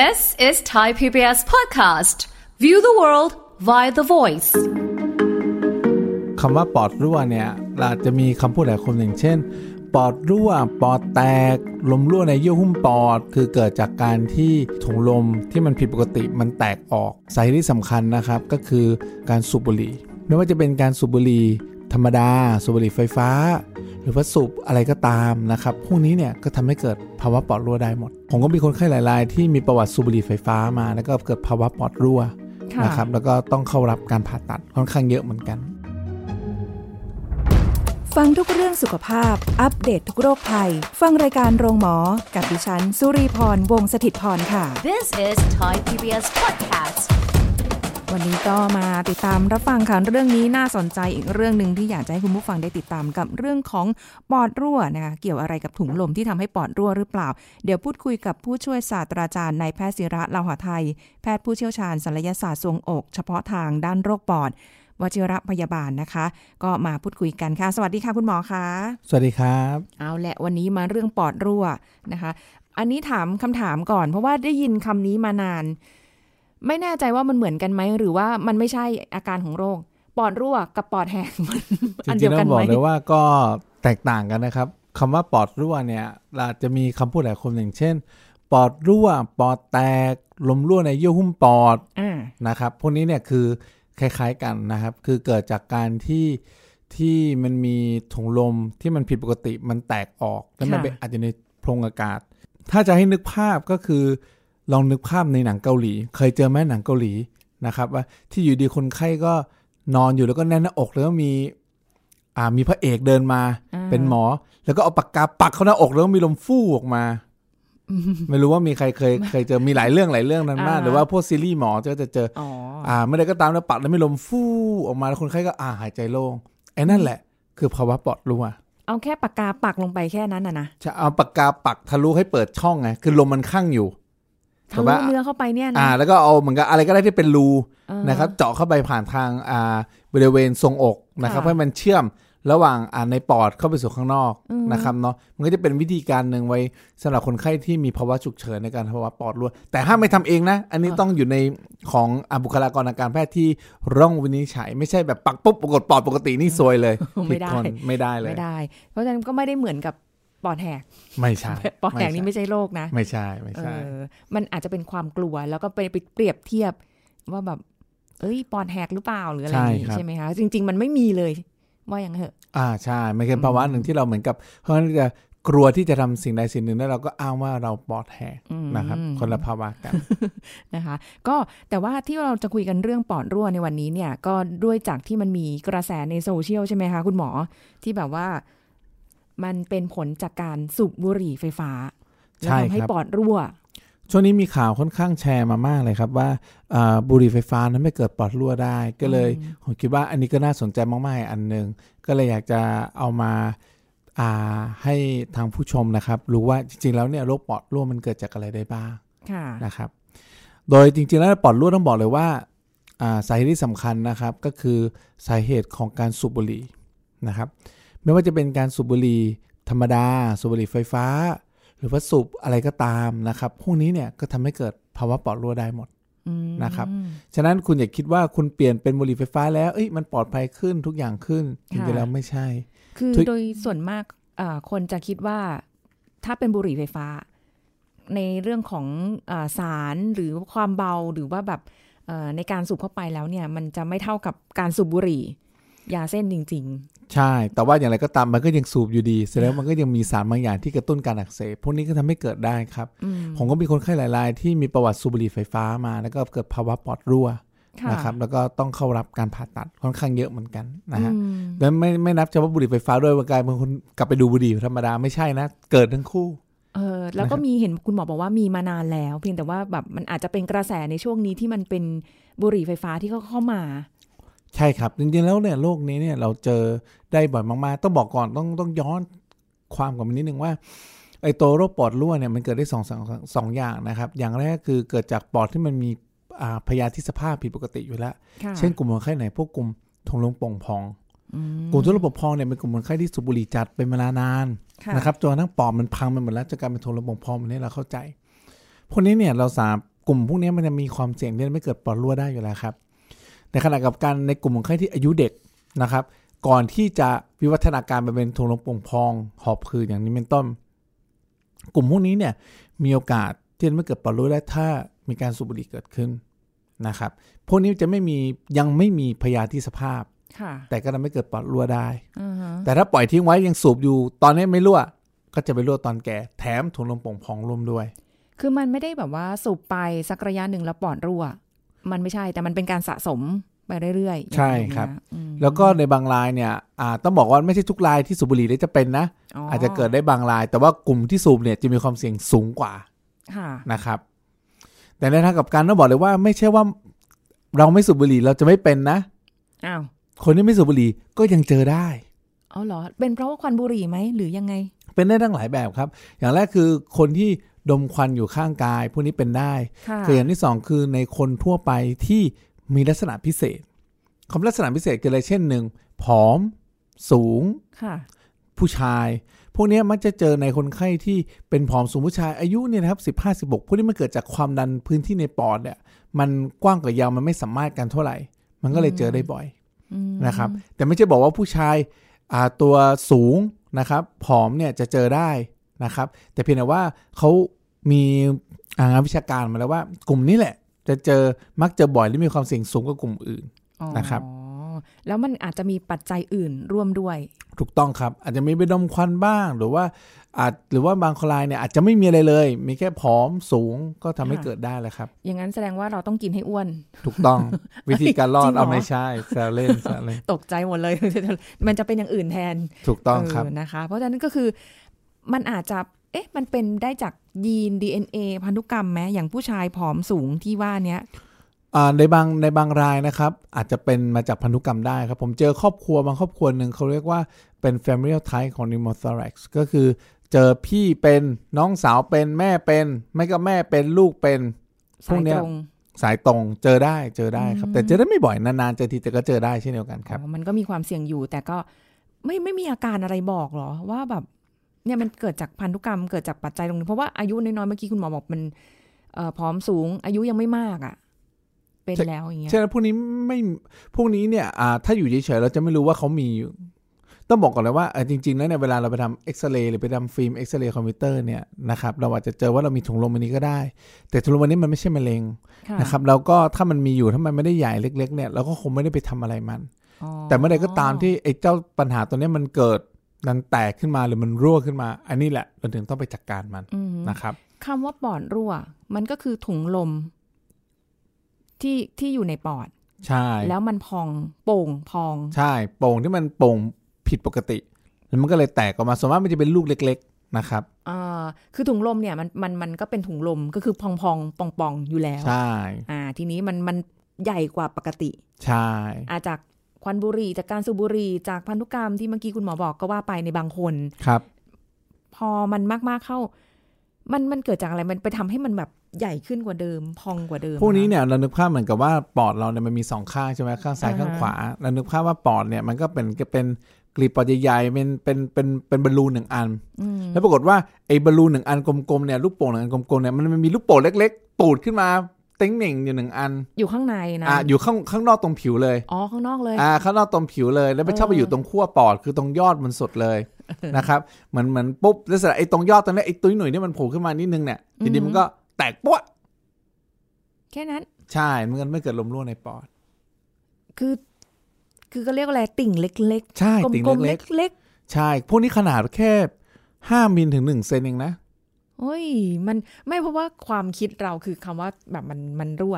This is Thai PBS podcast. View the world via the voice. คำว่าปอดรั่วเนี่ยเราจะมีคำพูดหลายคนอย่างเช่น ปอดรั่ว ปอดแตก ลมรั่วในเยื่อหุ้มปอด คือเกิดจากการที่ถุงลมที่มันผิดปกติมันแตกออกสาเหตุที่สำคัญนะครับก็คือการสูบบุหรี่ไม่ว่าจะเป็นการสูบบุหรี่ ธรรมดา สูบบุหรี่ไฟฟ้า หรือว่าสูบอะไรก็ตามนะครับพวกนี้เนี่ยก็ทำให้เกิดภาวะปอดรั่วได้หมด ผมก็มีคนไข้หลายรายที่มีประวัติสูบบุหรี่ไฟฟ้ามาแล้วก็เกิดภาวะปอดรั่วค่ะนะครับแล้วก็ต้องเข้ารับการผ่าตัดค่อนข้างเยอะเหมือนกัน ฟังทุกเรื่องสุขภาพ อัปเดตททุกโรคภัย ฟังรายการโรงหมอ กับดิฉัน สุรีพร วงศิตพรค่ะ This is Thai PBS podcast. วันนี้ก็มาติดตามรับฟังค่ะเรื่องนี้น่าสนใจอีกเรื่องหนึ่งที่อยากจะให้คุณผู้ฟังได้ติดตามกับเรื่องของปอดรั่วนะคะเกี่ยวอะไรกับถุงลมที่ทำให้ปอดรั่วหรือเปล่า เดี๋ยวพูดคุยกับผู้ช่วยศาสตราจารย์นายแพทย์ศิระลาวหะไทย แพทย์ผู้เชี่ยวชาญศัลยศาสตร์ทรวงอก เฉพาะทางด้านโรคปอดวชิระพยาบาลนะคะ ก็มาพูดคุยกันค่ะ สวัสดีค่ะคุณหมอคะสวัสดีครับ เอาแหละวันนี้มาเรื่องปอดรั่วนะคะ อันนี้ถามคำถามก่อน เพราะว่าได้ยินคำนี้มานาน ไม่แน่ใจว่ามันเหมือนกันไหมหรือว่ามันไม่ใช่อาการของโรค ปอดรั่วกับปอดแหกมันจอันริเดีงยวๆต้กัอนงบไหอมกเลยว่าก็แตกต่างกันนะครับคำว่าปอดรั่วเนี่ยเราจะมีคำพูดหลายคนอย่างเช่น ปอดรั่ว ปอดแตก ลมรั่วในเยื่อหุ้มปอดอ่านะครับ พวกนี้เนี่ยคือคล้ายๆกันนะครับ คือเกิดจากการที่ที่มันมีถุงลมที่มันผิดปกติมันแตกออก แล้วมันไปอาจจะในโพรงอากาศ ถ้าจะให้นึกภาพก็คือ ลองนึกภาพในหนังเกาหลี เคยเจอไหมหนังเกาหลีนะครับ ว่าที่อยู่ดีคนไข้ก็นอนอยู่แล้วก็แน่นหน้าอกแล้วก็มีอ่ามีพระเอกเดินมาอ่าเป็นหมอ แล้วก็เอาปากกาปักเข้าหน้าอกแล้วก็มีลมฟู่ออกมา ไม่รู้ว่ามีใครเคยเคยเจอมีหลายเรื่องหลายเรื่องนั้นมากอ่าหรือว่าพวกซีรีส์หมอก็จะเจออ๋ออ่าไม่ได้ก็ตามแล้วปักแล้วมีลมฟู่ออกมาแล้วคนไข้ก็อ่าหายใจโล่งไอ้นั่นแหละ คือภาวะปอดรั่วเอาแค่ปากกาปักลงไปแค่นั้นนะนะจะเอาปากกาปักทะลุให้เปิดช่องไงคือลมมันข้างอยู่ ทะลุเนื้อเข้าไปเนี่ยนะอ่า แล้วก็เอาเหมือนกับอะไรก็ได้ที่เป็นรูเออนะครับ เจาะเข้าไปผ่านทางอ่าบริเวณทรงอกนะครับค่ะให้มันเชื่อมระหว่างอ่าในปอดเข้าไปสู่ข้างนอกอืมนะครับเนาะมันก็จะเป็นวิธีการหนึ่งไว้สำหรับคนไข้ที่มีภาวะฉุกเฉินในการภาวะปอดรั่วแต่ห้ามไม่ทำเองนะ อันนี้ต้องอยู่ในของอ่าบุคลากรทางการแพทย์ที่ร่องวินิจฉัย ไม่ใช่แบบปักปุ๊บปรากฏปอดปกตินี่ซวยเลยไม่ได้ผิคนไม่ได้เลยไม่ได้ เพราะฉะนั้นก็ไม่ได้เหมือนกับ ปอดแหกไม่ใช่ปอดแหกนี่ไม่ใช่โรคนะ ไม่ใช่ไม่เอใช่อมันอาจจะเป็นความกลัวแล้วก็ไปไปเปรียบเทียบว่าแบบ เอ้ยปอดแหกหรือเปล่าหรืออะไรอย่างงี้ใช่ไหมคะจริง ๆ มันไม่มีเลยว่าอย่างเหอะ อ่าใช่มันเป็นภาวะหนึ่งที่เราเหมือนกับเพราะฉะนั้นจะกลัวที่จะทำสิ่งใดสิ่งหนึ่งแล้วเราก็อ้างว่าเราปอดแหกอืมนะครับ คนละภาวะกันนะคะ ก็แต่ว่าที่เราจะคุยกันเรื่องปอดรั่วในวันนี้เนี่ย ก็ด้วยจากที่มันมีกระแสในโซเชียลใช่ไหมคะคุณหมอที่แบบว่า มันเป็นผลจากการสูบบุหรี่ไฟฟ้าแล้วใช่ทำให้ครับปอดรั่ว ช่วงนี้มีข่าวค่อนข้างแชร์มามากเลยครับว่าอ่าบุหรี่ไฟฟ้านั้นไม่เกิดปอดรั่วได้ ก็เลยอืมผมคิดว่าอันนี้ก็น่าสนใจมากๆอันหนึ่งก็เลยอยากจะเอามาอ่าให้ทางผู้ชมนะครับ รู้ว่าจริงๆแล้วเนี่ยโรคปอดรั่วมันเกิดจากอะไรได้บ้างค่ะนะครับ โดยจริงๆแล้วปอดรั่วต้องบอกเลยว่าอ่าสาเหตุที่สำคัญนะครับก็คือสาเหตุของการสูบบุหรี่นะครับ ไม่ว่าจะเป็นการสูบบุหรี่ธรรมดา สูบบุหรี่ไฟฟ้า หรือว่าสูบอะไรก็ตามนะครับ พวกนี้เนี่ยก็ทำให้เกิดภาวะปอดรั่วได้หมดอืมนะครับ ฉะนั้นคุณอย่าคิดว่าคุณเปลี่ยนเป็นบุหรี่ไฟฟ้าแล้วเอ้ยมันปลอดภัยขึ้นทุกอย่างขึ้นจริงๆแล้วไม่ใช่ คือทุกโดยส่วนมากเอ่อคนจะคิดว่าถ้าเป็นบุหรี่ไฟฟ้า ในเรื่องของอาสารหรือความเบาหรือว่าแบบเอ่อในการสูบเข้าไปแล้วเนี่ย มันจะไม่เท่ากับการสูบบุหรี่ ยาเส้นจริงใช่ แต่ว่าอย่างไรก็ตามมันก็ยังสูบอยู่ดีแสดงว่ามันก็ยังมีสารบางอย่างที่กระตุ้นการอักเสบ พวกนี้ก็ทำให้เกิดได้ครับๆอืมผมก็มีคนไข้หลายรายที่มีประวัติสูบบุหรี่ไฟฟ้ามา แล้วก็เกิดภาวะปอดรั่วค่ะนะครับแล้วก็ต้องเข้ารับการผ่าตัดค่อนข้างเยอะเหมือนกันนะฮะอืมแล้วไม่ไม่นับเฉพาะบุหรี่ไฟฟ้าด้วยบางกายบางคนกลับไปดูบุหรี่ธรรมดาไม่ใช่นะ เกิดทั้งคู่เออแล้วก็มีเห็นคุณหมอบอกว่ามีมานานแล้ว เพียงแต่ว่าแบบมันอาจจะเป็นกระแสในช่วงนี้ที่มันเป็นบุหรี่ไฟฟ้าที่เขาเข้ามา ใช่ครับ จริงๆแล้วเนี่ยโรคนี้เนี่ยเราเจอได้บ่อยมากๆ ต้องบอกก่อนต้องต้องย้อนความก่อนนิดนึงว่าไอ้ตัวโรคปอดรั่วเนี่ยมันเกิดได้สองสองสองอย่างนะครับ อย่างแรกคือเกิดจากปอดที่มันมีอ่าพยาธิสภาพผิดปกติอยู่แล้วค่ะเช่นกลุ่มคนไข้ไหนพวกกลุ่มถุงลมโป่งพองอืมกลุ่มถุงลมโป่งพองเนี่ยเป็นกลุ่มคนไข้ที่สูบบุหรี่จัดเป็นเวลานานค่ะนะครับจนกระทั่งปอดมันพังไปหมดแล้วจนกลายเป็นถุงลมโป่งพองแบบนี้เราเข้าใจพพวกนี้เนี่ยเราสามกลุ่มพวกนี้มันจะมีความเสี่ยงที่จะไม่เกิดปอดรั่วได้อยู่แล้วครับ ในขณะกับการในกลุ่มคนไข้ที่อายุเด็กนะครับ ก่อนที่จะวิวัฒนาการไปเป็นถุงลมโป่งพองหอบหืดอย่างนี้เป็นต้น กลุ่มพวกนี้เนี่ยมีโอกาสที่จะไม่เกิดปอดรั่วได้ถ้ามีการสูบบุหรี่เกิดขึ้นนะครับ พวกนี้จะไม่มียังไม่มีพยาธิสภาพค่ะแต่ก็ทำให้เกิดปอดรั่วได้อือฮะแต่ถ้าปล่อยทิ้งไว้ยังสูบอยู่ ตอนนี้ไม่รั่วก็จะไปรั่วตอนแก่แถมถุงลมโป่งพองร่วมด้วย คือมันไม่ได้แบบว่าสูบไปสักระยะหนึ่งแล้วปอดรั่ว มันไม่ใช่แต่มันเป็นการสะสมไปเรื่อยๆ ใช่อย่างนี้นะครับอืมแล้วก็ในบางรายเนี่ยอ่าต้องบอกว่าไม่ใช่ทุกรายที่สูบบุหรี่แล้วจะเป็นนะอาจจะเกิดได้บางราย แต่ว่ากลุ่มที่สูบเนี่ยจะมีความเสี่ยงสูงกว่าค่ะนะครับ แต่ในทางกลับการต้องบอกเลยว่าไม่ใช่ว่า เราไม่สูบบุหรี่เราจะไม่เป็นนะอ้าวคนที่ไม่สูบบุหรี่ก็ยังเจอได้เอาเหรอเป็นเพราะว่าควันบุหรี่ไหมหรือยังไง เป็นได้ทั้งหลายแบบครับ อย่างแรกคือคนที่ ดมควันอยู่ข้างกาย พวกนี้เป็นได้ค่ะคืออย่างที่สองคือในคนทั่วไปที่มีลักษณะพิเศษคำลักษณะพิเศษคืออะไรเช่นหนึ่งผอม สูงค่ะผู้ชาย พวกเนี้ยมักจะเจอในคนไข้ที่เป็นผอมสูงผู้ชายอายุเนี่ยนะครับสิบห้าสิบกพวกนี้มันเกิดจากความดันพื้นที่ในปอดเนี่ย มันกว้างกว่ายาวมันไม่สามารถกันเท่าไหร่ มันก็เลยเจอได้บ่อยอืมนะครับ แต่ไม่ใช่บอกว่าผู้ชายอ่าตัวสูงนะครับ ผอมเนี่ยจะเจอได้ นะครับ แต่เพียงแต่ว่าเขามีอ่างานวิชาการมาแล้วว่า กลุ่มนี้แหละ จะเจอมักเจอบ่อยและมีความเสี่ยงสูงกว่ากลุ่มอื่นอ๋อนะครับแล้วมันอาจจะมีปัจจัยอื่นร่วมด้วย ถูกต้องครับ อาจจะมีไปดมควันบ้าง หรือว่าอาจหรือว่าบางคนรายเนี่ยอาจจะไม่มีอะไรเลย มีแค่ผอมสูงก็ทำให้ค่ะเกิดได้แหละครับ อย่างนั้นแสดงว่าเราต้องกินให้อ้วน ถูกต้องวิธีการรอจริดงเหรอเอาไม่ใช่แซวเล่นแซวเล่นตกใจหมดเลย มันจะเป็นอย่างอื่นแทน ถูกต้องครับเนะคะ เพราะฉะนั้นก็คือ มันอาจจะเอ๊ะ มันเป็นได้จากยีน DNA พันธุกรรมไหมอย่างผู้ชายผอมสูงที่ว่าเนี้ยอ่าในบางในบางรายนะครับ อาจจะเป็นมาจากพันธุกรรมได้ครับ ผมเจอครอบครัวบางครอบครัวหนึ่งเขาเรียกว่าเป็น familial type ของ pneumothorax ก็คือเจอพี่เป็นน้องสาวเป็นแม่เป็น ไม่ก็แม่เป็นลูกเป็นพวสากยเนี้ยตรงสายตรงเจอได้เจอได้ครับอืมแต่เจอได้ไม่บ่อยนานๆเจอทีแต่ก็เจอได้เช่นเดียวกันครับอ๋อมันก็มีความเสี่ยงอยู่แต่ก็ไม่ไม่มีอาการอะไรบอกเหรอว่าแบบ เนี่ยมันเกิดจากพันธุกรรมเกิดจากปัจจัยตรงนี้เพราะว่าอายุน้อยๆเมื่อกี้คุณหมอบอกมันเอ่อผอมสูง อายุยังไม่มากอะ่ะ เป็นใช่แล้วอย่างเงี้ยใช่แล้วพวกนี้ไม่พวกนี้เนี่ยอ่าถ้าอยู่เฉยๆเราจะไม่รู้ว่าเขามีอยู่ต้องบอกก่อนเลยว่าเออจริงๆแล้วเนี่ยเวลาเราไปทำเอ็กซเรย์หรือไปทำฟิล์มเอ็กซเรย์คอมพิวเตอร์เนี่ยนะครับเราอาจจะเจอว่าเรามีถุงลมอันนี้ก็ได้ แต่ถุงลมอันนี้มันไม่ใช่มะเร็งค่ะนะครับแล้วก็ถ้ามันมีอยู่ถ้ามันไม่ได้ใหญ่เล็ก ๆ เนี่ยเราก็คงไม่ได้ไปทำอะไรมันอ๋อแต่เมื่อใดก็ตามที่ไอ้เจ้าปัญหาตัวเนี้ยมันเกิด นันแตกขึ้นมาหรือมันรั่วขึ้นมา อันนี้แหละเราถึงต้องไปจัดการมันอืมนะครับคำว่าปอดรั่ว มันก็คือถุงลม ที่ที่อยู่ในปอด ใช่ แล้วมันพองโป่งพอง ใช่ โป่งที่มันโป่งผิดปกติ แล้วมันก็เลยแตกออกมาส่วนมากมันจะเป็นลูกเล็ก ๆ นะครับอ่าคือถุงลมเนี่ยมันมันมันก็เป็นถุงลมก็คือพองพองปองปองๆอยู่แล้ว ใช่ อ่า ทีนี้มันมันใหญ่กว่าปกติ ใช่อาจาก ควันบุหรี่จากการสูบบุหรี่จากพันธุกรรมที่เมื่อกี้คุณหมอบอกก็ว่าไปในบางคนครับ พอมันมากๆเข้า มันมันเกิดจากอะไรมันไปทำให้มันแบบใหญ่ขึ้นกว่าเดิม พองกว่าเดิม พวกนี้อะเนี่ยเรานึกภาพเหมือนกับว่าปอดเราเนี่ยมันมีสองข้างใช่ไหมข้างซ้ายอ่าฮะข้างขวาเรานึกภาพว่าปอดเนี่ยมันก็เป็นก็เป็นกลีบปอดใหญ่ๆเป็นเป็นเป็นเป็นบอลลูนหนึ่งอันอืมแล้วปรากฏว่าไอ้บอลลูนหนึ่งอันกลมๆเนี่ยลูกโป่งหนึ่งอันกลมๆเนี่ยมันมีลูกโป่งเล็ก ๆ ปูดขึ้นมาเต็งเหน่งอยู่หนึ่งอัน อยู่ข้างในนะอ่าอยู่ข้างข้างนอกตรงผิวเลย อ๋อ ข้างนอกเลย อ่า ข้างนอกตรงผิวเลย แล้วไปชอบไปเอออยู่ตรงขั้วปอด คือตรงยอดมันสุดเลยนะครับ เหมือนเหมือนปุ๊บแล้วเสร็จแล้วไอ้ตรงยอดตรงนี้ไอ้ตุ้ยหนุ่ยเนี่ยมันโผล่ขึ้นมานิดนึงเนี่ย ทีนี้มันก็แตกปุ๊ะแค่นั้น ใช่ มันก็ไม่เกิดลมรั่วในปอด คือ คือก็เรียกว่าอะไรติ่งเล็กใช่ๆติ่งกลมๆเล็กเล็กๆ ใช่ พวกนี้ขนาดแค่ห้ามิลถึงหนึ่งเซนเองนะๆ โอ้ย มันไม่เพราะว่าความคิดเราคือคำว่าแบบมันมันรั่ว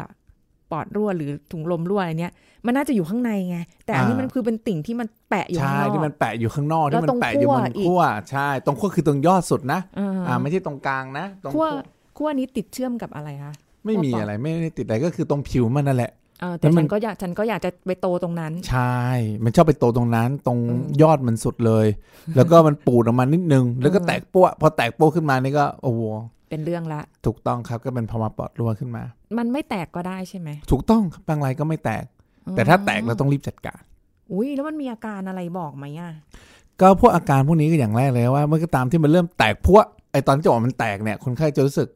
ปอดรั่วหรือถุงลมรั่วอะไรเนี้ย มันน่าจะอยู่ข้างในไง แต่อันนี้อ่ามัมันคือเป็นติ่งที่มันแปะอยู่ใช่ข้างนอกที่มันแปะอยู่ข้างนอกแล้วที่มัตรงนแปะอยู่บนขั้วอีกขั้วใช่ ตรงขั้วคือตรงยอดสุดนะ อ่าอ่าไม่ใช่ตรงกลางนะตรงขั้วขั้วขั้วนี้ติดเชื่อมกับอะไรคะไม่มีขั้วปอดอะไรไม่ได้ติดอะไรก็คือตรงผิวมันนั่นแหละเออ แต่แล้วมัฉันนก็อยากฉันก็อยากจะไปโตตรงนั้น ใช่ มันชอบไปโตตรงนั้น ตรงอืมยอดมันสุดเลย แล้วก็มันปูดออกมานิดนึง แล้วก็เออแตกปั้วพอแตกปั้วขึ้นมานี่ก็โอ้โหเป็นเรื่องละ ถูกต้องครับก็เป็นภาวะปอดรั่วขึ้นมา มันไม่แตกก็ได้ใช่ไหม ถูกต้องครับบางรายก็ไม่แตก แต่ถ้าแตกเราต้องรีบจัดการ อุ้ยแล้วมันมีอาการอะไรบอกไหมอะก็พวกอาการพวกนี้ก็อย่างแรกเลยว่า เมื่อก็ตามที่มันเริ่มแตกพวกไอตอนที่จะบอกมันแตกเนี่ยคนไข้จะรู้สึก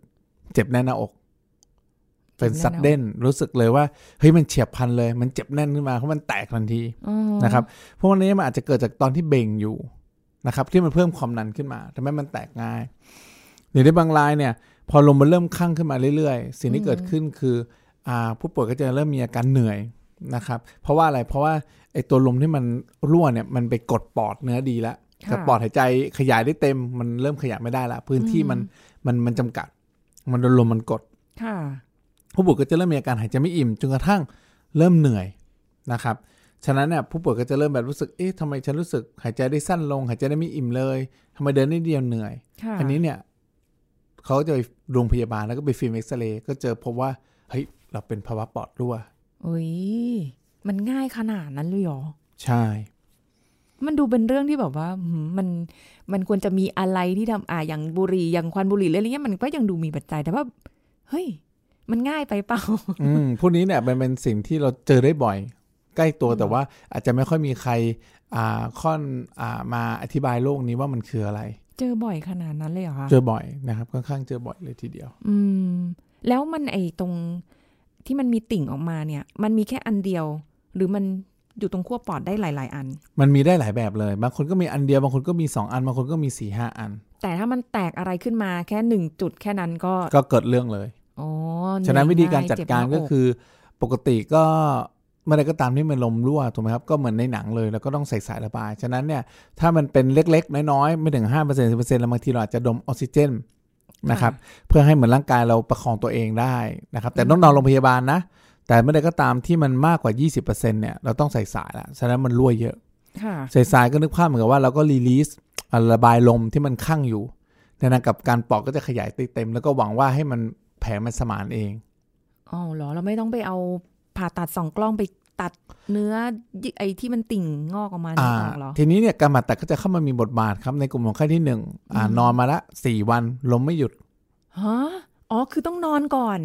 เจ็บแน่นหน้าอก เป็นเจ็ซับดแน่นหน้าอกเด่นรู้สึกเลยว่าเฮ้ยมันเฉียบพลันเลย มันเจ็บแน่นขึ้นมาเพราะมันแตกทันทีอ๋อนะครับพวกนี้มันอาจจะเกิดจากตอนที่เบ่งอยู่นะครับ ที่มันเพิ่มความดันขึ้นมาทำให้มันแตกง่ายหรือในบางรายเนี่ย พอลมมันเริ่มข้างขึ้นมาเรื่อยๆ สิ่งที่เกิดขึ้นคืออ่าผู้ป่วยก็จะเริ่มมีอาการเหนื่อยนะครับ เพราะว่าอะไรเพราะว่าไอ้ตัวลมที่มันรั่วเนี่ยมันไปกดปอดเนื้อดีแล้วแต่ปอดหายใจขยายได้เต็ม มันเริ่มขยายไม่ได้ละพื้นที่มันมันมันจำกัด มันโดนลมมันกดค่ะ ผู้ป่วยก็จะเริ่มมีอาการหายใจไม่อิ่มจนกระทั่งเริ่มเหนื่อยนะครับฉะนั้นเนี่ยผู้ป่วยก็จะเริ่มแบบรู้สึก เอ๊ะทำไมฉันรู้สึกหายใจได้สั้นลง หายใจได้ไม่อิ่มเลยทำไมเดินได้เดียวเหนื่อยค่ะอันนี้เนี่ยเขาก็จะไปโรงพยาบาลแล้วก็ไปฟิล์มเอ็กซเรย์ก็เจอพบว่า เฮ้ย เราเป็นภาวะปอดรั่วอุ้ย มันง่ายขนาดนั้นเลยเหรอ ใช่ มันดูเป็นเรื่องที่แบบว่าหืมมันมันควรจะมีอะไรที่ทำอ่าอย่างบุหรี่อย่างควันบุหรี่เรื่องอะไรเงี้ยมันก็ยังดูมีปัจจัยแต่ว่า เฮ้ย มันง่ายไปเปล่าอืมพวกนี้เนี่ยมันเป็นสิ่งที่เราเจอได้บ่อย ใกล้ตัวแต่ว่าอาจจะไม่ค่อยมีใครอ่าค่อนอ่ามาอธิบายโรคนี้ว่ามันคืออะไร เจอบ่อยขนาดนั้นเลยเหรอคะเจอบ่อยนะครับค่อนข้างเจอบ่อยเลยทีเดียว อืม แล้วมันไอตรงที่มันมีติ่งออกมาเนี่ย มันมีแค่อันเดียว หรือมันอยู่ตรงขั้วปอดได้หลาย ๆ อัน มันมีได้หลายแบบเลย บางคนก็มีอันเดียว บางคนก็มีสองอัน บางคนก็มีสี่ห้าอัน แต่ถ้ามันแตกอะไรขึ้นมาแค่หนึ่งจุดแค่นั้นก็ ก็เกิดเรื่องเลยอ๋อ ฉะนั้นเหวิอยธีการง่ยจัดเบการหน้ก็อกคือ ปกติก็เมื่อใดก็ตามที่มันลมรั่วถูกไหมครับก็เหมือนในหนังเลยแล้วก็ต้องใส่สายระบาย ฉะนั้นเนี่ยถ้ามันเป็นเล็กๆ น้อยๆ ไม่ถึง 5% 10%แล้วบางทีเราอาจจะดมออกซิเจนนะครับเพื่อให้เหมือนร่างกายเราประคองตัวเองได้นะครับแต่ต้องนอนโรงพยาบาลนะ แต่เมื่อใดก็ตามที่มันมากกว่า 20%เนี่ยเราต้องใส่สายละฉะนั้นมันรั่วเยอะค่ะใส่สายก็นึกภาพเหมือนกับว่าเราก็รีลีสระบายลมที่มันคั่งอยู่ในนั้นกับการปอกก็จะขยายเต็มๆแล้วก็หวังว่าให้มัน แผลมันสมานเองอ๋อเหรอเราไม่ต้องไปเอาผ่าตัดสองกล้องไปตัดเนื้อไอ้ที่มันติ่งงอกออกมาอ่านี่ออกเหรอทีนี้เนี่ยการผ่าตัดก็จะเข้ามามีบทบาทครับในกลุ่มของไข้ที่หนึ่งอ่าอืมนอนมาละสี่วันลมไม่หยุดฮะอ๋อคือต้องนอนก่อน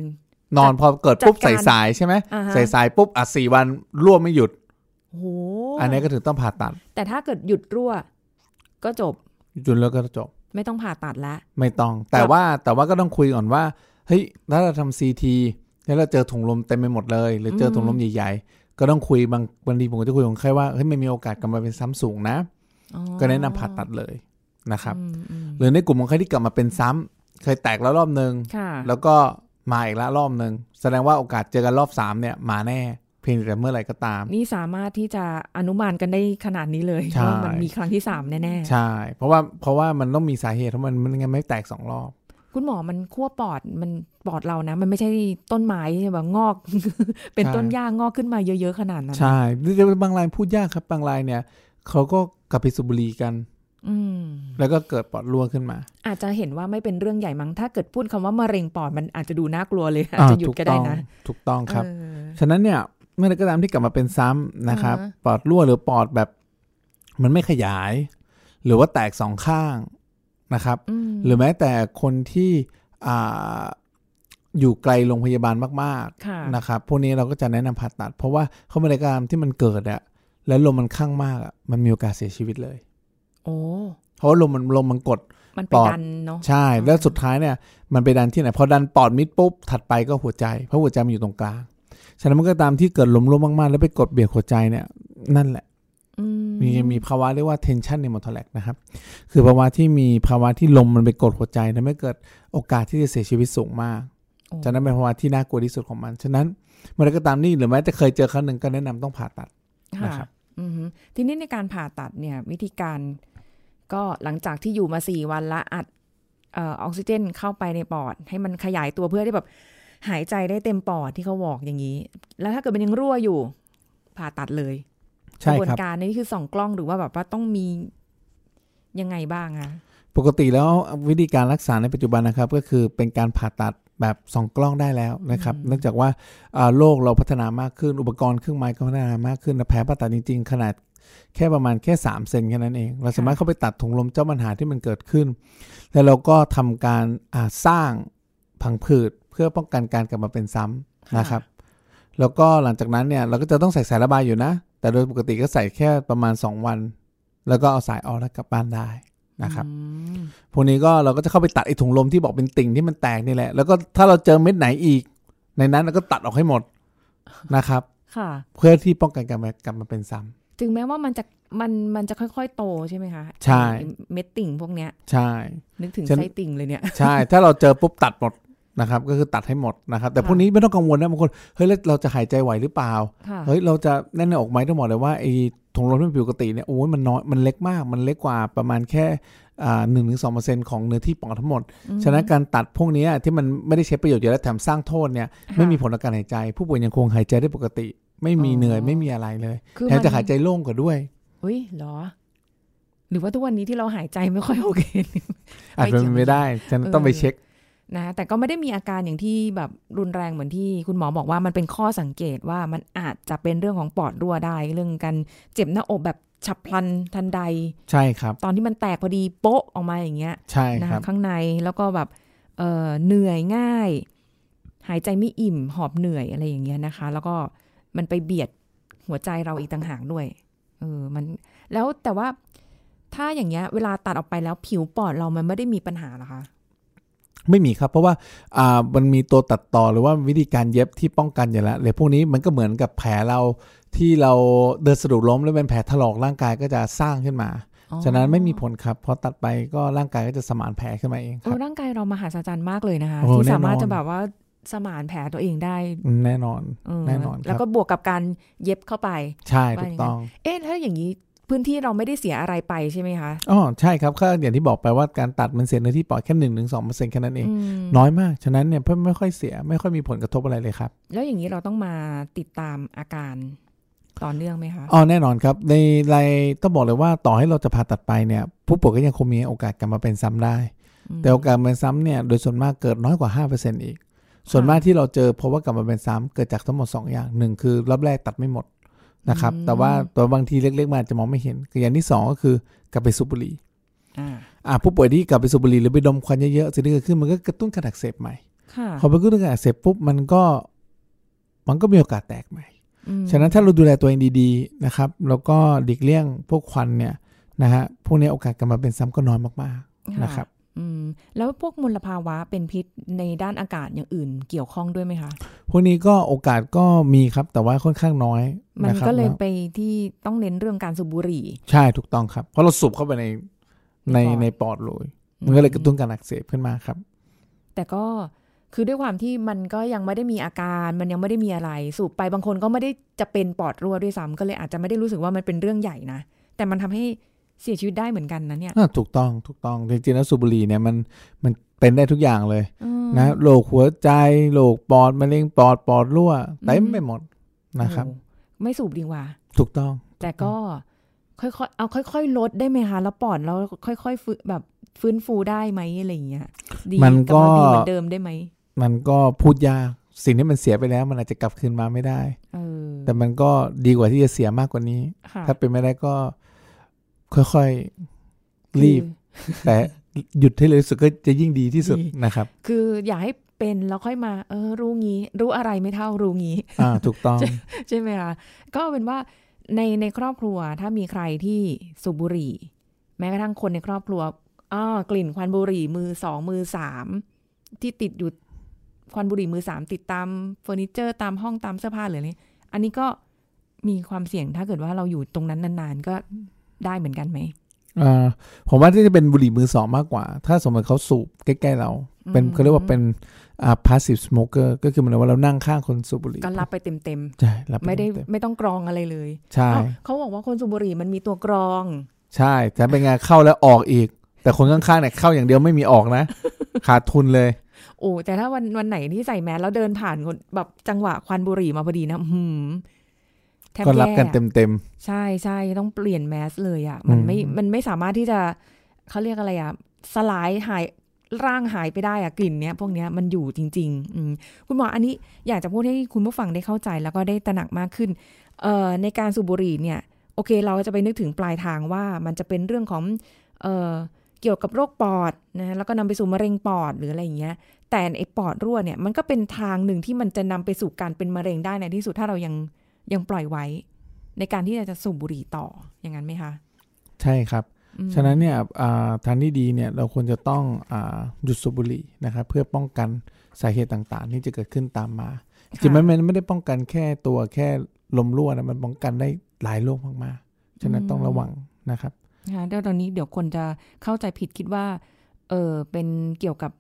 นอนพอเกิดปุ๊บจัดการใส่สายใช่ไหมอ่าฮะใส่สายปุ๊บอะสี่วันรั่วไม่หยุดโอ้โหอันนี้ก็ถึงต้องผ่าตัด แต่ถ้าเกิดหยุดรั่ว ก็จบจนแล้วก็จบ ไม่ต้องผ่าตัดละไม่ต้อง แต่ว่าแต่ว่าก็ต้องคุยก่อนว่า เฮ้ยถ้าเราทำซีทีแล้วเราเจอถุงลมเต็มไปหมดเลย หรือเจอถุงลมใหญ่ ๆ ก็ต้องคุยบางบางทีผมก็จะคุยกับคนไข้ว่าเฮ้ยไม่มีโอกาสกลับมาเป็นซ้ำสูงนะอ๋อก็แนะนำผ่าตัดเลยนะครับอืมอืมหรือในกลุ่มของใครที่กลับมาเป็นซ้ำเคยแตกแล้วรอบหนึ่งค่ะแล้วก็มาอีกละรอบหนึ่งแสดงว่าโอกาสเจอกันรอบสามเนี่ยมาแน่เพียงแต่เมื่อไหร่ก็ตาม นี่สามารถที่จะอนุมานกันได้ขนาดนี้เลยใช่ว่ามันมีครั้งที่สามแน่ใช่ เพราะว่าเพราะว่ามันต้องมีสาเหตุเพราะมันมันงั้นไม่แตกสองรอบๆ คุณหมอมันขั้วปอดมันปอดเรานะ มันไม่ใช่ต้นไม้ใช่แบบงอก เป็นใช่ต้นหญ้างอกขึ้นมาเยอะๆขนาดนั้น ใช่บางรายพูดยากครับ บางรายเนี่ยเขาก็กลับไปสูบบุหรี่กันอืมแล้วก็เกิดปอดรั่วขึ้นมา อาจจะเห็นว่าไม่เป็นเรื่องใหญ่มั้งถ้าเกิดพูดคำว่ามะเร็งปอดมันอาจจะดูน่ากลัวเลยอาจจะหยุดถูก็ได้ต้องนะ ถูกต้องครับเออฉะนั้นเนี่ยเมื่อใดก็ตามที่กลับมาเป็นซ้ำนะครับอ่าฮะปอดรั่วหรือปอดแบบ มันไม่ขยาย หรือว่าแตกสองข้าง นะครับอืมหรือแม้แต่คนที่อ่าอยู่ไกลโรงพยาบาลมากค่ะๆนะครับพวกนี้เราก็จะแนะนำผ่าตัด เพราะว่าเขาไม่ได้การที่มันเกิดอะแล้วลมมันข้างมากอะมันมีโอกาสเสียชีวิตเลย โอ้เพราะว่าลมมันลมมันกดมันไปปอดดันเนาะใช่ แล้วสุดท้ายเนี่ย มันไปดันที่ไหนพอดันปอดมิดปุ๊บถัดไปก็หัวใจ เพราะหัวใจมันอยู่ตรงกลางฉะนั้นมันก็ตามที่เกิดลมร่วมมากๆ แล้วไปกดเบียดหัวใจเนี่ยนั่นแหละอื มมีมีภาวะเรียกว่า tension pneumothorax นะครับ คือภาวะที่มีภาวะที่ลมมันไปกดหัวใจทำให้เกิดโอกาสที่จะเสียชีวิตสูงมากโอ้ฉะนั้นเป็นภาวะที่น่ากลัวที่สุดของมัน ฉะนั้นเมื่อไรก็ตามนี่หรือแม้จะเคยเจอครั้งหนึ่งก็แนะนำต้องผ่าตัดค่ะนะครับอือฮึทีนี้ในการผ่าตัดเนี่ย วิธีการก็หลังจากที่อยู่มาสี่วันละอัดเออออกซิเจนเข้าไปในปอด ให้มันขยายตัวเพื่อที่แบบหายใจได้เต็มปอดที่เขาบอกอย่างนี้ แล้วถ้าเกิดมันยังรั่วอยู่ ผ่าตัดเลยใช่ กระบวนครับการนี้คือส่องกล้องหรือว่าแบบว่าต้องมียังไงบ้างอะปกติแล้ววิธีการรักษาในปัจจุบันนะครับ ก็คือเป็นการผ่าตัดแบบสองกล้องได้แล้วนะครับเนื่องจากว่าอ่าโลกเราพัฒนามากขึ้นอุปกรณ์เครื่องไม้ก็พัฒนามากขึ้นและแผลผ่าตัดจริง ๆ ขนาดแค่ประมาณแค่ 3 เซนแค่นั้นเอง เราสามารถเข้าไปตัดถุงลมเจ้าปัญหาที่มันเกิดขึ้น แล้วเราก็ทำการอ่าสร้างพังผืดเพื่อป้องกันการกลับมาเป็นซ้ำนะครับ แล้วก็หลังจากนั้นเนี่ยเราก็จะต้องใส่สายระบายอยู่นะ แต่โดยปกติก็ใส่แค่ประมาณ 2 วัน แล้วก็เอาสายออกแล้วกลับบ้านได้นะครับอืมพวกนี้ก็เราก็จะเข้าไปตัดไอ้ถุงลมที่บอกเป็นติ่งที่มันแตกนี่แหละ แล้วก็ถ้าเราเจอเม็ดไหนอีก ในนั้นเราก็ตัดออกให้หมดนะครับ ค่ะ เพื่อที่ป้องกันการมากลับมาเป็นซ้ำถึงแม้ว่ามันจะมันมันจะค่อย ๆ โตใช่ไหมคะ ใช่ไอ้เม็ดติ่งพวกเนี้ย ใช่ นึกถึงฉันไส้ติ่งเลยเนี่ย ใช่ ถ้าเราเจอปุ๊บตัดหมด นะครับก็คือตัดให้หมดนะครับ แต่ค่ะพวกนี้ไม่ต้องกังวลนะบางคนเฮ้ยแล้วเราจะหายใจไหวหรือเปล่าค่ะเฮ้ยเราจะแน่นในอกไหมต้องบอกเลยว่าไอ้ถุงลมที่มันผิดปกติเนี่ยโอ้ยมันน้อยมันเล็กมาก มันเล็กกว่าประมาณแค่อ่าหนึ่งถึงสองเปอร์เซ็นต์ของเนื้อที่ปอดทั้งหมดอืมฉะนั้นการตัดพวกเนี้ยที่มันไม่ได้ใช้ประโยชน์เยอะและแถมสร้างโทษเนี่ยค่ะไม่มีผลต่อการหายใจ ผู้ป่วยยังคงหายใจได้ปกติ ไม่มีอ๋อเหนื่อยไม่มีอะไรเลยคือแถมมันจะหายใจโล่งกว่าด้วยอุ้ยเหรอหรือว่าทุกวันนี้ที่เราหายใจไม่ค่อยโอเคอาจจะเป็นไม่ได้ ฉันต้องไปเช็ค นะแต่ก็ไม่ได้มีอาการอย่างที่แบบรุนแรงเหมือนที่คุณหมอบอกว่ามันเป็นข้อสังเกตว่ามันอาจจะเป็นเรื่องของปอดรั่วได้เรื่องการเจ็บหน้าอกแบบฉับพลันทันใด ใช่ครับ ตอนที่มันแตกพอดีโป๊ะออกมาอย่างเงี้ยใช่นะครัคะบข้างในแล้วก็แบบเอ่อเหนื่อยง่าย หายใจไม่อิ่มหอบเหนื่อยอะไรอย่างเงี้ยนะคะ แล้วก็มันไปเบียดหัวใจเราอีกต่างหากด้วยเออมันแล้วแต่ว่าถ้าอย่างเงี้ย เวลาตัดออกไปแล้วผิวปอดเรามันไม่ได้มีปัญหาเหรอคะ ไม่มีครับ เพราะว่าอ่ามันมีตัวตัดต่อหรือว่าวิธีการเย็บที่ป้องกันอยู่แล้วเลยพวกนี้มันก็เหมือนกับแผลเราที่เราเดินสะดุดล้มแล้วเป็นแผลถลอกร่างกายก็จะสร้างขึ้นมาอ๋อฉะนั้นไม่มีผลครับพอตัดไปก็ร่างกายก็จะสมานแผลขึ้นมาเองคโอ้รับร่างกายเรามหาศาลมากเลยนะคะโอ้ที่สามารถแน่นอนจะแบบว่าสมานแผลตัวเองได้ แน่นอนเออแน่นอนครับแล้วก็บวกกับการเย็บเข้าไป ใช่ว่าถูอกย่างนั้นต้อง เอ๊ะถ้าอย่างนี้ พื้นที่เราไม่ได้เสียอะไรไปใช่ไหมคะอ๋อใช่ครับก็อย่างที่บอกไปว่าการตัดมันเสียเนื้อที่ปอดแค่หนึ่งถึงสองเปอร์เซ็นต์แค่นั้นเองอืมน้อยมาก ฉะนั้นเนี่ยเพิ่มไม่ค่อยเสียไม่ค่อยมีผลกระทบอะไรเลยครับ แล้วอย่างนี้เราต้องมาติดตามอาการต่อเนื่องไหมคะอ๋อแน่นอนครับ ในรายต้องบอกเลยว่าต่อให้เราจะผ่าตัดไปเนี่ยผู้ป่วยก็ยังคงมีโอกาสกลับมาเป็นซ้ำได้อืมแต่โอกาสเป็นซ้ำเนี่ยโดยส่วนมากเกิดน้อยกว่า5%อีก ส่วนมากที่เราเจอเพราะว่ากลับมาเป็นซ้ำเกิดจากทั้งหมด 2 อย่างหนึ่งคือรอบแรกตัดไม่หมด นะครับ แต่ว่าตัวบางทีเล็กๆมันอาจจะมองไม่เห็นคืออย่างที่สองก็คือกลับไปสูบบุหรี่อ่าอ่าผู้ป่วยที่กลับไปสูบบุหรี่หรือไปดมควันเยอะๆสิ่งที่เกิดขึ้นมันก็กระตุ้นการอักเสบใหม่ค่ะพอไปกระตุ้นการอักเสบปุ๊บมันก็มันก็มีโอกาสแตกใหม่อืมฉะนั้นถ้าเราดูแลตัวเองดีๆนะครับ แล้วก็หลีกเลี่ยงพวกควันเนี่ยนะฮะพวกนี้โอกาสกลับมาเป็นซ้ำก็น้อยมากๆนะครับ อืมแล้วพวกมลภาวะเป็นพิษในด้านอากาศอย่างอื่นเกี่ยวข้องด้วยไหมคะ พวกนี้ก็โอกาสก็มีครับแต่ว่าค่อนข้างน้อย มันนะครับก็เลยแล้วไปที่ต้องเน้นเรื่องการสูบบุหรี่ ใช่ถูกต้องครับ เพราะเราสูบเข้าไปในในในในปปออดดเลยมันก็เลยกระตุ้นการอักเสบขึ้นมาครับ แต่ก็คือด้วยความที่มันก็ยังไม่ได้มีอาการมันยังไม่ได้มีอะไร สูบไปบางคนก็ไม่ได้จะเป็นปอดรั่วด้วยซ้ำก็เลยอาจจะไม่ได้รู้สึกว่ามันเป็นเรื่องใหญ่นะแต่มันทำให้ เสียชีวิตได้เหมือนกันนะเนี่ยอ่าถูกต้องถูกต้องจริงๆแล้วสูบบุหรี่เนี่ยมันมันเป็นได้ทุกอย่างเลยอืมนะโรคหัวใจโรคปอดมะเร็งปอดปอดรั่วเต็มไปหมดนะครับโอ้ไม่สูบดีกว่า ถูกต้อง แต่ก็ค่อยๆเอาค่อยๆลดได้ไหมคะแล้วปอดเราค่อยๆฟื้นแบบฟื้นฟูได้ไหมอะไรอย่างเงี้ยดีมันก็ลับาดีเหมือนเดิมได้ไหมมันก็พูดยากสิ่งที่มันเสียไปแล้ว มันอาจจะกลับคืนมาไม่ได้เออแต่มันก็ดีกว่าที่จะเสียมากกว่านี้ค่ะถ้าเป็นไม่ได้ก็ ค่อยๆรีบ แต่หยุดให้เร็วที่สุดก็จะยิ่งดีที่สุดนะครับ คืออยากให้เป็นแล้วค่อยมา เออ รู้งี้ รู้อะไรไม่เท่ารู้งี้ อ่า ถูกต้อง ใช่ไหมคะก็เป็นว่าในในครอบครัวถ้ามีใครที่สูบบุหรี่ แม้กระทั่งคนในครอบครัวอ้ากลิ่นควันบุหรี่มือสองมือสามที่ติดอยู่ควันบุหรี่มือสามติดตามเฟอร์นิเจอร์ตามห้องตามเสื้อผ้าหรืออะไรอันนี้ก็มีความเสี่ยงถ้าเกิดว่าเราอยู่ตรงนั้นนานๆ ก็ ได้เหมือนกันไหมอ่าผมว่าที่จะเป็นบุหรี่มือสองมากกว่า ถ้าสมมติเขาสูบใกล้ๆเรา เป็นอืมเขาเรียกว่าเป็นอ่า passive smoker ก็คือเหมือนว่าเรานั่งข้างคนสูบบุหรี่ก็รับไปเต็มใช่รับปๆไม่ได้เต็ไม่ต้องกรองอะไรเลยใช่อ้าวเขาบอกว่าคนสูบบุหรี่มันมีตัวกรอง ใช่แต่เป็นไงเข้าแล้วออกอีก แต่คนข้างๆเนี่ยเข้าอย่างเดียวไม่มีออกนะ ขาดทุนเลยโอ้แต่ถ้าวันวันไหนที่ใส่แมสแล้วเดินผ่านคนแบบจังหวะควันบุหรี่มาพอดีนะอื้อหืมแทบ ก็รับแย่กันเต็มใช่ใช่ต้องเปลี่ยนแมสเลยอะ มันไม่อืมมันไม่สามารถที่จะเขาเรียกอะไรอะ สลายหายร่างหายไปได้อะกลิ่นเนี้ยพวกเนี้ยมันอยู่จริงๆอืมคุณหมออันนี้อยากจะพูดให้คุณผู้ฟังได้เข้าใจแล้วก็ได้ตระหนักมากขึ้นเอ่อในการสูบบุหรี่เนี่ย โอเค เราจะไปนึกถึงปลายทางว่ามันจะเป็นเรื่องของเอ่อเกี่ยวกับโรคปอดนะแล้วก็นำไปสู่มะเร็งปอดหรืออะไรอย่างเงี้ย แต่ไอ้ปอดรั่วเนี่ยมันก็เป็นทางหนึ่งที่มันจะนำไปสู่การเป็นมะเร็งได้ในที่สุดถ้าเรายัง ยังปล่อยไว้ ในการที่จะสูบบุหรี่ต่ออย่างนั้นไหมคะๆใช่ครับอืมฉะนั้นเนี่ยอ่าทางที่ดีเนี่ยเราควรจะต้องอาหยุดสูบบุหรี่นะครับเพื่อป้องกันสาเหตุต่างๆ ที่จะเกิดขึ้นตามมาจริงๆมันมันไม่ได้ป้องกันแค่ตัวแค่ลมรั่วนะมันป้องกันได้หลายโรคมากๆฉะนั้นต้องระวังนะครับค่ะเดี๋ยวตอนนี้เดี๋ยวคนจะเข้าใจผิดคิดว่า เออเป็นเกี่ยวกับ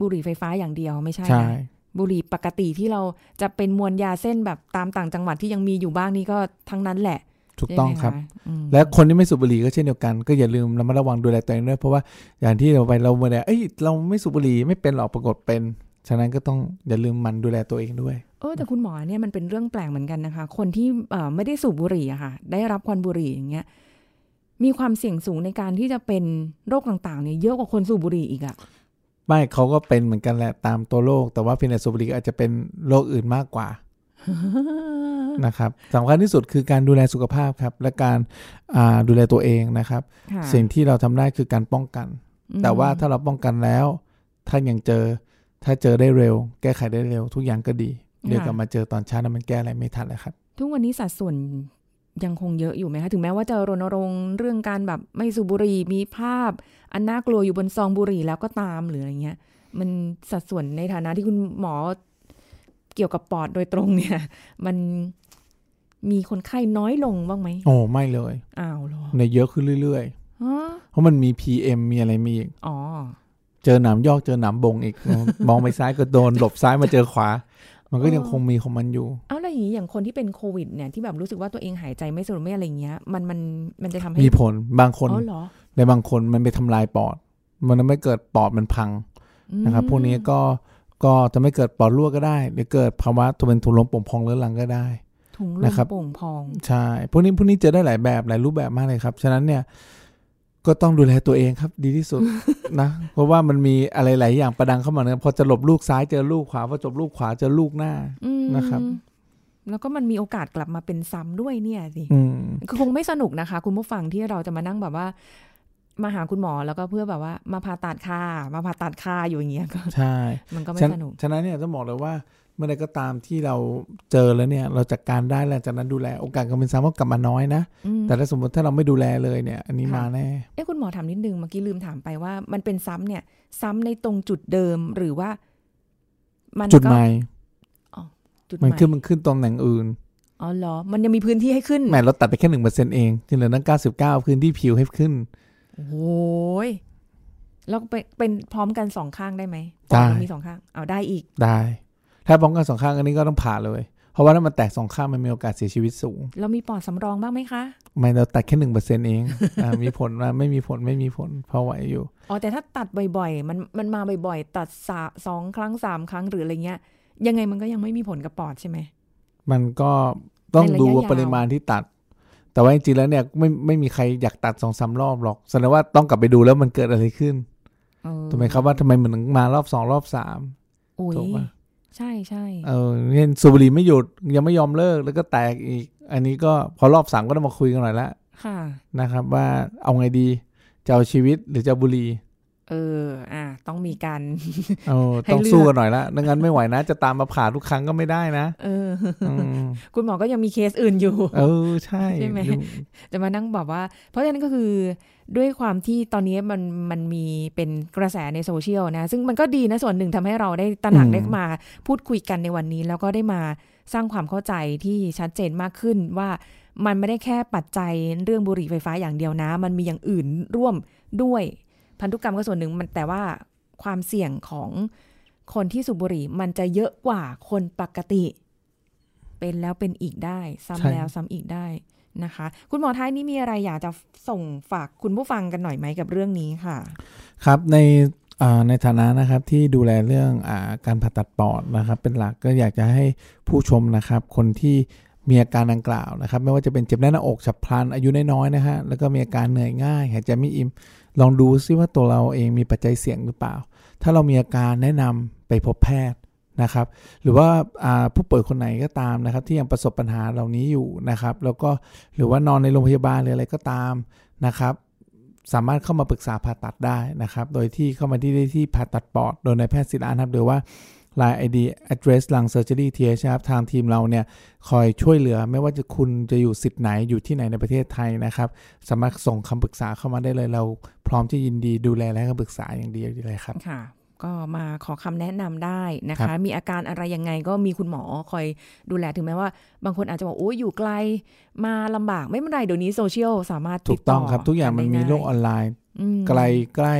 บุหรี่ไฟฟ้าอย่างเดียวไม่ใช่ใช่นะ บุหรี่ปกติที่เราจะเป็นมวลยาเส้นแบบตามต่างจังหวัดที่ยังมีอยู่บ้างนี่ก็ทั้งนั้นแหละ ถูกต้องใช่ไหมะครับอืมและคนที่ไม่สูบบุหรี่ก็เช่นเดียวกัน ก็อย่าลืมระมัดระวังดูแลตัวเองด้วยเพราะว่าอย่างที่เราไปเราเมื่อไหร่เอ้ยเราไม่สูบบุหรี่ไม่เป็นหรอกปรากฏเป็นฉะนั้นก็ต้องอย่าลืมหมันดูแลตัวเองด้วยเออแต่คุณหมอเนี่ยมันเป็นเรื่องแปลกเหมือนกันนะคะ คนที่เอ่อไม่ได้สูบบุหรี่อะค่ะ ได้รับควันบุหรี่อย่างเงี้ยมีความเสี่ยงสูงในการที่จะเป็นโรคต่างๆเนี่ยเยอะกว่าคนสูบบุหรี่อีกอะ ไม่เขาก็เป็นเหมือนกันแหละตามตัวโรคแต่ว่าเพียงแต่สูบบุหรี่อาจจะเป็นโรคอื่นมากกว่านะครับสำคัญที่สุดคือการดูแลสุขภาพครับ และการอ่าดูแลตัวเองนะครับค่ะสิ่งที่เราทำได้คือการป้องกันอืมแต่ว่าถ้าเราป้องกันแล้ว ถ้ายังเจอ ถ้าเจอได้เร็ว แก้ไขได้เร็ว ทุกอย่างก็ดี เดี๋ยวกลับมาเจอตอนเช้านั้นมันแก้อะไรไม่ทันเลยครับ ทุกวันนี้สัดส่วน ยังคงเยอะอยู่ไหมคะ ถึงแม้ว่าจะรณรงค์เรื่องการแบบไม่สูบบุหรี่มีภาพ อันน่ากลัวอยู่บนซองบุหรี่แล้วก็ตามหรืออะไรเงี้ย มันสัดส่วนในฐานะที่คุณหมอเกี่ยวกับปอดโดยตรงเนี่ย มันมีคนไข้น้อยลงบ้างไหมโอ้ไม่เลยอ้าวเหรอในเยอะขึ้นเรื่อยฮะๆเพราะมันมี PM มีอะไรมีอีกอ๋อเจอหนามยอกเจอหนามบงอีก มองไปซ้ายก็โดนหลบซ้ายมาเจอขวา มันก็ยังคงมีของมันอยู่ เอาแล้วอย่างนี้อย่างคนที่เป็นโควิดเนี่ยที่แบบรู้สึกว่าตัวเองหายใจไม่สะดวกไม่อะไรเงี้ย มันมันมันจะทำให้มีผลบางคนอ๋อเหรอในบางคนมันไปทำลายปอด มันทำให้เกิดปอดมันพังอืมนะครับพวกนี้ก็ก็จะไม่เกิดปอดรั่วก็ได้ หรือเกิดภาวะตัวเป็นถุงลมโป่งพองเรื้อรังก็ได้ถุงลมนะครับโป่งพองใช่พวกนี้พวกนี้เจอได้หลายแบบหลายรูปแบบมากเลยครับ ฉะนั้นเนี่ย ก็ต้องดูแลตัวเองครับ ดีที่สุดนะ เพราะว่ามันมีอะไรหลายอย่างประดังเข้ามาเนี่ยพอจะหลบลูกซ้ายเจอลูกขวาพอจบลูกขวาเจอลูกหน้าอืมนะครับ แล้วก็มันมีโอกาสกลับมาเป็นซ้ำด้วยเนี่ยสิอืมคือคงไม่สนุกนะคะ คุณผู้ฟังที่เราจะมานั่งแบบว่า มาหาคุณหมอแล้วก็เพื่อแบบว่ามาผ่าตัดค่ามาผ่าตัดค่าอยู่อย่างเงี้ยก็ใช่ มันก็ไม่ฉะสนุกฉะนั้นเนี่ยต้องบอกเลยว่า เมื่อใดก็ตามที่เราเจอแล้วเนี่ย เราจัดการได้แล้วจากนั้นดูแลโอกาสการเป็นซ้ำก็กลับมาน้อยนะอืมแต่ถ้าสมมติถ้าเราไม่ดูแลเลยเนี่ย อันนี้ค่ะมาแน่เอ้คุณหมอถามนิดนึงเมื่อกี้ลืมถามไปว่า มันเป็นซ้ำเนี่ย ซ้ำในตรงจุดเดิมหรือว่า มันจุดก็ใหม่จุดมันใหม่ขึ้นมันขึ้นตรงแหน่งอื่นอ๋อเหรอ มันยังมีพื้นที่ให้ขึ้นแหมเราตัดไปแค่หนึ่งเปอร์เซ็นเองที่เหลือนั้นเก้าสิบเก้าพื้นที่ผิวให้ขึ้นโอ้ยแล้วเป็นเป็นพร้อมกันสองข้างได้ไหมได้ปอมันมีสองข้าง เอาได้อีกได้ ถ้าป้องกันสองข้างอันนี้ก็ต้องผ่าเลย เพราะว่าถ้ามันแตกสองข้างมันมีโอกาสเสียชีวิตสูงแล้วมีปอดสำรองบ้างไหมคะ ไม่เราตัดแค่หนึ่งเปอร์เซ็นเองอ่ามีผลว่าไม่มีผลไม่มีผลเพราะไหวอยู่อ๋อแต่ถ้าตัดบ่อยๆ มันมันมาบ่อยๆ ตัดสาสองครั้งสามครั้งหรืออะไรเงี้ย ยังไงมันก็ยังไม่มีผลกับปอดใช่ไหมมันก็ต้องในระยะดูว่ายาวปริมาณที่ตัด แต่ว่าจริงๆแล้วเนี่ยไม่ไม่มีใครอยากตัดสองสามรอบหรอกแสดงว่าต้องกลับไปดูแล้วมันเกิดอะไรขึ้นเออถูกไหมครับว่าทำไมมันถึงมารอบสองรอบสามโอ้ยถูกปะ ใช่ใช่เออเช่นสูบบุหรี่ไม่หยุดยังไม่ยอมเลิกแล้วก็แตกอีก อันนี้ก็พอรอบสามก็ต้องมาคุยกันหน่อยละค่ะนะครับ ว่าเอาไงดีจะเอาชีวิตหรือจะเอาบุหรี่เออ อะ ต้องมีการเออให้ต้องเลือกสู้กันหน่อยละไม่งั้นไม่ไหวนะ จะตามมาผ่าทุกครั้งก็ไม่ได้นะ เอออืมคุณหมอก็ยังมีเคสอื่นอยู่ เออ ใช่ ใช่ไหมจะมานั่งแบบว่า เพราะฉะนั้นก็คือ ด้วยความที่ตอนนี้มันมันมีเป็นกระแสในโซเชียลนะ ซึ่งมันก็ดีนะส่วนหนึ่งทำให้เราได้ตระหนักได้มาพูดคุยกันในวันนี้ แล้วก็ได้มาสร้างความเข้าใจที่ชัดเจนมากขึ้นว่ามันไม่ได้แค่ปัจจัยเรื่องบุหรี่ไฟฟ้าอย่างเดียวนะ มันมีอย่างอื่นร่วมด้วย พันธุกรรมก็ส่วนหนึ่งมันแต่ว่าความเสี่ยงของคนที่สูบบุหรี่มันจะเยอะกว่าคนปกติ เป็นแล้วเป็นอีกได้ ซ้ำแล้วซ้ำอีกได้ นะคะ คุณหมอท้ายนี้มีอะไรอยากจะส่งฝากคุณผู้ฟังกันหน่อยไหมกับเรื่องนี้ค่ะ ครับในในฐานะนะครับที่ดูแลเรื่องอการผ่าตัดปอดนะครับ เป็นหลักก็อยากจะให้ผู้ชมนะครับ คนที่มีอาการดังกล่าวนะครับ ไม่ว่าจะเป็นเจ็บแน่นหน้าอกฉับพลันอายุน้อยๆนะฮะแล้วก็มีอาการเหนื่อยง่ายหายใจไม่อิ่มลองดูซิว่าตัวเราเองมีปัจจัยเสี่ยงหรือเปล่า ถ้าเรามีอาการแนะนำไปพบแพทย์ นะครับ หรือว่าาผู้ป่วยคนไหนก็ตามนะครับ ที่ยังประสบปัญหาเหล่านี้อยู่นะครับ แล้วก็หรือว่านอนในโรงพยาบาลหรืออะไรก็ตามนะครับสามารถเข้ามาปรึกษาผ่าตัดได้นะครับ โดยที่เข้ามาที่ได้ที่ผ่าตัดปอด โดยนายแพทย์ศิลานะครับ หรือว่า Line ID address ลัง surgery th ครับทางทีมเราเนี่ยคอยช่วยเหลือ ไม่ว่าจะคุณจะอยู่สิทธิ์ไหนอยู่ที่ไหนในประเทศไทยนะครับ สามารถส่งคำปรึกษาเข้ามาได้เลยเราพร้อมที่ยินดีดูแลและคำปรึกษาอย่างดีเลยครับค่ะ ก็มาขอคำแนะนำได้นะครัคะบมีอาการอะไรยังไงก็มีคุณหมอคอยดูแลถึงแม้ว่า บางคนอาจจะบอกโอ้ยอยู่ไกล มาลำบากไม่เป็นไรเดี๋ยวนี้โซเชียลสามารถถูกต้องครับ ทุกอย่างได้มันมีง่โลกออนไลน์อืมไกลใกล้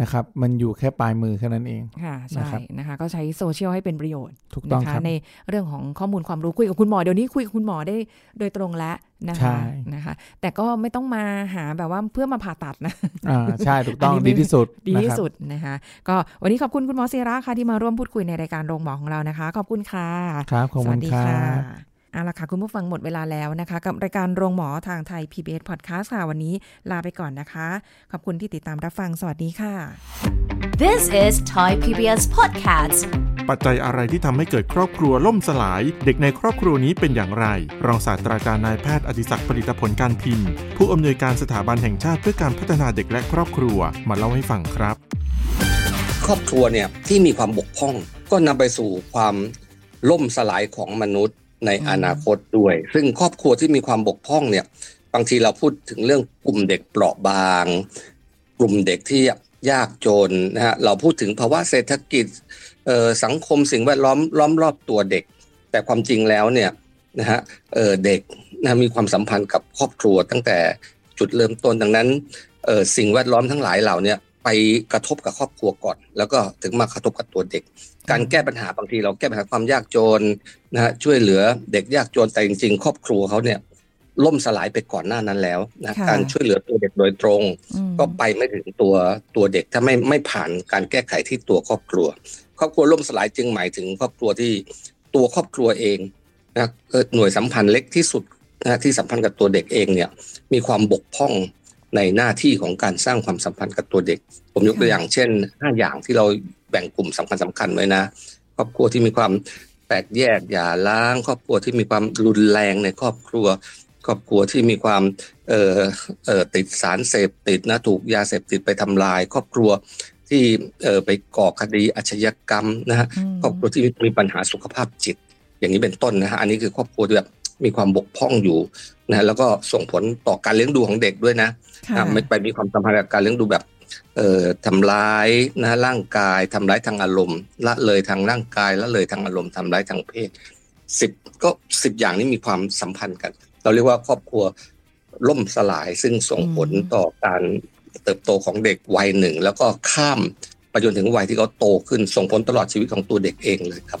นะครับ มันอยู่แค่ปลายมือแค่นั้นเอง ค่ะนะใช่ครับนะคะ ก็ใช้โซเชียลให้เป็นประโยชน์ถูกต้องนะคคะรับในเรื่องของข้อมูลความรู้คุยกับคุณหมอ เดี๋ยวนี้คุยกับคุณหมอได้โดยตรงแล้วนะใช่คะนะคะ แต่ก็ไม่ต้องมาหาแบบว่าเพื่อมาผ่าตัดนะอ่าใช่ถูกต้องอันนี้ไม่ดีที่สุดดีนะที่ครับสุดนะคะ ก็วันนี้ขอบคุณคุณหมอศิระค่ะที่มาร่วมพูดคุยในรายการโรงหมอของเรานะคะ ขอบคุณค่ะครับขอบสคุวัสณดีครัค่ะบ เอาละค่ะคุณผู้ฟังหมดเวลาแล้วนะคะ กับรายการโรงหมอทางไทย PBS Podcast ค่ะวันนี้ลาไปก่อนนะคะ ขอบคุณที่ติดตามรับฟังสวัสดีค่ะ This is Thai PBS Podcast ปัจจัยอะไรที่ทำให้เกิดครอบครัวล่มสลาย เด็กในครอบครัวนี้เป็นอย่างไร รองศาสตราจารย์นายแพทย์อดิศักดิ์ผลิตผลการพิมพ์ ผู้อำนวยการสถาบันแห่งชาติเพื่อการพัฒนาเด็กและครอบครัวมาเล่าให้ฟังครับ ครอบครัวเนี่ยที่มีความบกพร่อง ก็นำไปสู่ความล่มสลายของมนุษย์ ในอนาคตด้วย ซึ่งครอบครัวที่มีความบกพร่องเนี่ย บางทีเราพูดถึงเรื่องกลุ่มเด็กเปราะบาง กลุ่มเด็กที่ยากจนนะฮะเราพูดถึงภาวะเศรษฐกิจสังคมสิ่งแวดล้อมล้อมรอบตัวเด็ก แต่ความจริงแล้วเนี่ยนะฮะเเด็กนะมีความสัมพันธ์กับครอบครัวตั้งแต่จุดเริ่มต้นดังนั้นสิ่งแวดล้อมทั้งหลายเหล่านี้ ไปกระทบกับครอบครัวก่อน แล้วก็ถึงมากระทบกับตัวเด็ก การแก้ปัญหาบางทีเราแก้ปัญหาความยากจนนะฮะช่วยเหลือเด็กยากจนแต่จริง ๆ ครอบครัวเขาเนี่ยล่มสลายไปก่อนหน้านั้นแล้วนะค่ะการช่วยเหลือตัวเด็กโดยตรงอืมก็ไปไม่ถึงตัวตัวเด็กถ้าไม่ไม่ผ่านการแก้ไขที่ตัวครอบครัว ครอบครัวล่มสลายจึงหมายถึงครอบครัวที่ตัวครอบครัวเองนะเอ่อหน่วยสัมพันธ์เล็กที่สุดนะที่สัมพันธ์กับตัวเด็กเองเนี่ยมีความบกพร่อง ในหน้าที่ของการสร้างความสัมพันธ์กับตัวเด็ก ผมยกตัวอย่างเช่นห้าอย่างที่เราแบ่งกลุ่มสำคัญสำคัญไว้นะ ครอบครัวที่มีความแตกแยกหย่าร้าง ครอบครัวที่มีความรุนแรงในครอบครัว ครอบครัวที่มีความเอ่อเอ่อติดสารเสพติดนะถูกยาเสพติดไปทำลาย ครอบครัวที่เอ่อไปก่อคดีอาชญากรรมนะฮะอืมครอบครัวที่มีปัญหาสุขภาพจิต อย่างนี้เป็นต้นนะฮะอันนี้คือครอบครัวที่แบบ มีความบกพร่องอยู่นะฮะแล้วก็ส่งผลต่อการเลี้ยงดูของเด็กด้วยนะค่ะอะไม่ไปมีความสัมพันธ์กับการเลี้ยงดูแบบเอ่อทำร้ายนะร่างกายทำร้ายทางอารมณ์ ละเลยทางร่างกายละเลยทางอารมณ์ทำร้ายทางเพศสิบก็สิบอย่างนี้มีความสัมพันธ์กัน เราเรียกว่าครอบครัวล่มสลายซึ่งส่งผลอืมต่อการเติบโตของเด็กวัยหนึ่ง แล้วก็ข้ามไปจนถึงวัยที่เขาโตขึ้นส่งผลตลอดชีวิตของตัวเด็กเองเลยครับ